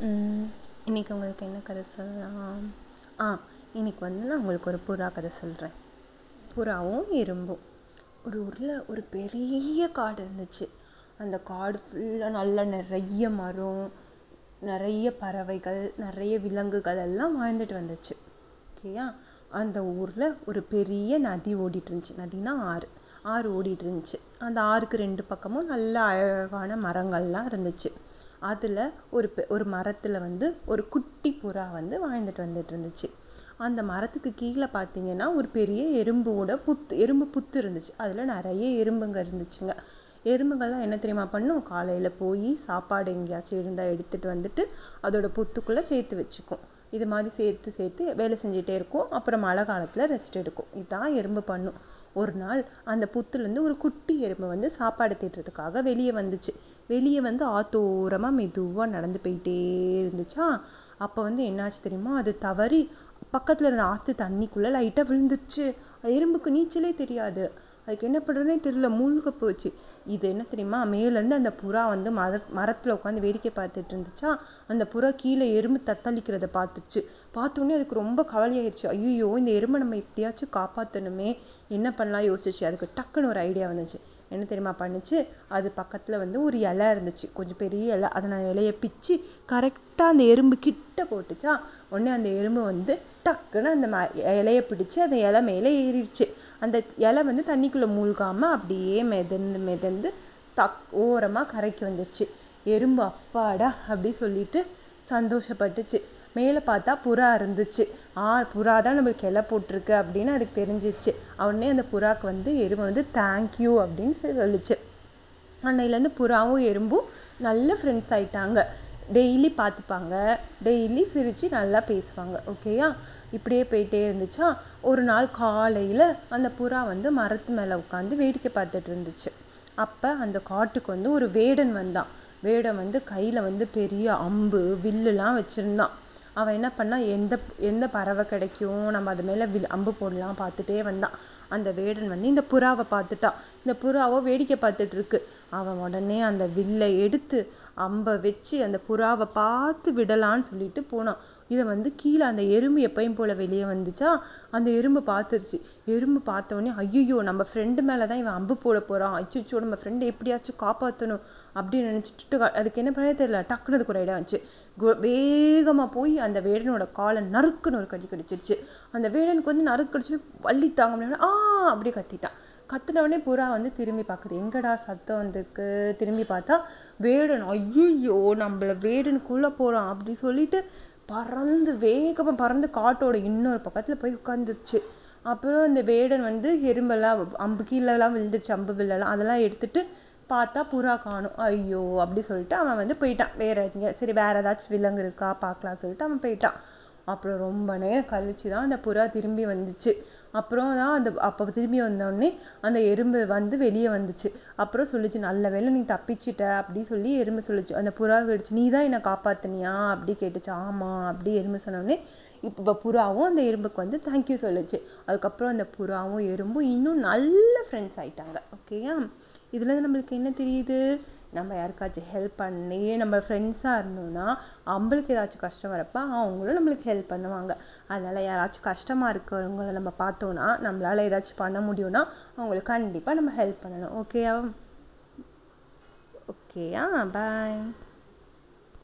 இன்றைக்கி உங்களுக்கு என்ன கதை சொல்லலாம்? ஆ இன்றைக்கி வந்து நான் உங்களுக்கு ஒரு புறா கதை சொல்கிறேன் புறாவும் எறும்பும் ஒரு ஊரில் ஒரு பெரிய காடு இருந்துச்சு. அந்த காடு ஃபுல்லாக நல்லா நிறைய மரம் நிறைய பறவைகள் நிறைய விலங்குகள் எல்லாம் வாழ்ந்துட்டு வந்துச்சு. ஓகேயா? அந்த ஊரில் ஒரு பெரிய நதி ஓடிட்டு இருந்துச்சு. நதினா ஆறு. ஆறு ஓடிட்டு இருந்துச்சு. அந்த ஆறுக்கு ரெண்டு பக்கமும் நல்ல அழகான மரங்கள்லாம் இருந்துச்சு. அதில் ஒரு பெ ஒரு மரத்தில் வந்து ஒரு குட்டி புறா வந்து வாழ்ந்துட்டு வந்துட்டு இருந்துச்சு. அந்த மரத்துக்கு கீழே பார்த்தீங்கன்னா ஒரு பெரிய எறும்போட புத்து எறும்பு புத்து இருந்துச்சு. அதில் நிறைய எறும்புங்க இருந்துச்சுங்க. எறும்புகள்லாம் என்ன தெரியுமா பண்ணும்? காலையில் போய் சாப்பாடு எங்கேயாச்சும் இருந்தால் எடுத்துகிட்டு வந்துட்டு அதோட புத்துக்குள்ளே சேர்த்து வச்சுக்கும். இது மாதிரி சேர்த்து சேர்த்து வேலை செஞ்சுட்டே இருக்கும். அப்புறம் மழை காலத்தில் ரெஸ்ட் எடுக்கும். இதுதான் எறும்பு பண்ணும். ஒரு நாள் அந்த புத்துலேருந்து ஒரு குட்டி எறும்பு வந்து சாப்பாடு தேடுறதுக்காக வெளியே வந்துச்சு. வெளியே வந்து ஆத்தோரமாக மெதுவாக நடந்து போயிட்டே இருந்துச்சா? அப்போ வந்து என்னாச்சு தெரியுமா? அது தவறி பக்கத்தில் இருந்த ஆற்று தண்ணிக்குள்ளே லைட்டாக விழுந்துச்சு. எறும்புக்கு நீச்சலே தெரியாது. அதுக்கு என்ன பண்ணுறதுனே தெரியல. மூழ்க போச்சு. இது என்ன தெரியுமா? மேலேருந்து அந்த புறா வந்து மர மரத்தில் உட்காந்து வேடிக்கை பார்த்துட்டு இருந்துச்சா? அந்த புறா கீழே எறும்பு தத்தளிக்கிறத பார்த்துச்சு. பார்த்தோன்னே அதுக்கு ரொம்ப கவலையாயிடுச்சு ஐயோ இந்த எறும்பை நம்ம எப்படியாச்சும் காப்பாற்றணுமே என்ன பண்ணலாம் யோசிச்சு. அதுக்கு டக்குன்னு ஒரு ஐடியா வந்துச்சு. என்ன தெரியுமா பண்ணுச்சு? அது பக்கத்தில் வந்து ஒரு இலை இருந்துச்சு. கொஞ்சம் பெரிய இலை. அதை நான் இலையை பிச்சு கரெக்டாக அந்த எறும்பு கிட்ட போட்டுச்சா உடனே அந்த எறும்பு வந்து டக்குன்னு அந்த ம இலையை பிடிச்சி அந்த இலை மேலே ஏறிடுச்சு. அந்த இலை வந்து தண்ணிக்குள்ளே மூழ்காமல் அப்படியே மிதந்து மிதந்து டக் ஓரமாக கரைக்கு வந்துருச்சு. எறும்பு அப்பாடா அப்படி சொல்லிட்டு சந்தோஷப்பட்டுச்சு. மேலே பார்த்தா புறா இருந்துச்சு. ஆ புறா தான் நம்மளுக்கு இலை போட்டிருக்கு அப்படின்னு அதுக்கு தெரிஞ்சிச்சு. உடனே அந்த புறாவுக்கு வந்து எறும்பு வந்து தேங்க்யூ அப்படின்னு சொல்லிச்சு. அன்னையிலேருந்து புறாவும் எறும்பும் நல்ல ஃப்ரெண்ட்ஸ் ஆயிட்டாங்க. டெய்லி பார்த்துப்பாங்க. டெய்லி சிரித்து நல்லா பேசுவாங்க. ஓகேயா இப்படியே போயிட்டே இருந்துச்சா? ஒரு நாள் காலையில் அந்த புறா வந்து மரத்து மேலே உட்காந்து வேடிக்கை பார்த்துட்டு இருந்துச்சு. அப்போ அந்த காட்டுக்கு வந்து ஒரு வேடன் வந்தான். வேடன் வந்து கையில் வந்து பெரிய அம்பு வில்லுலாம் வச்சுருந்தான். அவன் என்ன பண்ணால் எந்த எந்த பறவை கிடைக்கும்? நம்ம அது மேலே வில் அம்பு போடலாம் பார்த்துட்டே வந்தான். அந்த வேடன் வந்து இந்த புறாவை பார்த்துட்டான் இந்த புறாவை வேடிக்கை பார்த்துட்ருக்கு. அவன் உடனே அந்த வில்லை எடுத்து அம்பை வச்சு அந்த புறாவை பார்த்து விடலான்னு சொல்லிட்டு போனான். இதை வந்து கீழே அந்த எறும்பு எப்பயும் போல் வெளியே வந்துச்சா? அந்த எறும்பு பார்த்துருச்சு. எறும்பு பார்த்தோன்னே ஐயோ நம்ம ஃப்ரெண்டு மேலே தான் இவன் அம்பு போட போகிறான் அச்சோ நம்ம ஃப்ரெண்டை எப்படியாச்சும் காப்பாற்றணும் அப்படின்னு நினச்சிட்டு அதுக்கு என்ன பண்ண தெரியல டக்குனு அதுக்கு ஒரு ஐடியா வந்துச்சு. வேகமாக போய் அந்த வேடனோட காலை நறுக்குன்னு ஒரு கடி கடிச்சிருச்சு. அந்த வேடனுக்கு வந்து நறுக்கு கடிச்சுன்னு வள்ளி தாங்க முடியாது ஆ அப்படி கத்திட்டான். கத்துனவொடனே புறா வந்து திரும்பி பார்க்குது எங்கடா சத்தம் வந்திருக்கு? திரும்பி பார்த்தா வேடன். ஐயோ நம்மள வேடனுக்குள்ளே போகிறான் அப்படி சொல்லிட்டு பறந்து வேகமாக பறந்து காட்டோட இன்னொரு பக்கத்தில் போய் உட்காந்துருச்சு அப்புறம் இந்த வேடன் வந்து எறும்பெல்லாம் அம்பு கீழெல்லாம் விழுந்துச்சு அம்பு வில்லெல்லாம். அதெல்லாம் எடுத்துகிட்டு பார்த்தா புறா காணும். ஐயோ அப்படி சொல்லிட்டு அவன் வந்து போயிட்டான். வேற எதுங்க சரி வேற ஏதாச்சும் விலங்கு இருக்கா? பார்க்கலாம் சொல்லிட்டு அவன் போயிட்டான். அப்புறம் ரொம்ப நேரம் கழிச்சு தான் அந்த புறா திரும்பி வந்துச்சு. அப்புறம் தான் அந்த அப்போ திரும்பி வந்தோடனே அந்த எறும்பு வந்து வெளியே வந்துச்சு. அப்புறம் சொல்லிச்சு நல்ல வேலை நீ தப்பிச்சிட்ட அப்படி சொல்லி எறும்பு சொல்லிச்சு. அந்த புறா கேட்டுச்சு நீ தான் என்னை காப்பாற்றினியா அப்படி கேட்டுச்சு. ஆமாம் அப்படி எறும்பு சொன்னோடனே இப்போ புறாவும் அந்த எறும்புக்கு வந்து தேங்க்யூ சொல்லுச்சு. அதுக்கப்புறம் அந்த புறாவும் எறும்பும் இன்னும் நல்ல ஃப்ரெண்ட்ஸ் ஆயிட்டாங்க. ஓகேயா இதுலேருந்து நம்மளுக்கு என்ன தெரியுது? நம்ம யாருக்காச்சும் ஹெல்ப் பண்ணி நம்ம ஃப்ரெண்ட்ஸாக இருந்தோம்னா நம்மளுக்கு ஏதாச்சும் கஷ்டம் வரப்போ அவங்களும் நம்மளுக்கு ஹெல்ப் பண்ணுவாங்க. அதனால் யாராச்சும் கஷ்டமாக இருக்கிறவங்கள நம்ம பார்த்தோன்னா நம்மளால் ஏதாச்சும் பண்ண முடியும்னா அவங்களுக்கு கண்டிப்பாக நம்ம ஹெல்ப் பண்ணணும். ஓகேயா ஓகேயா பாய்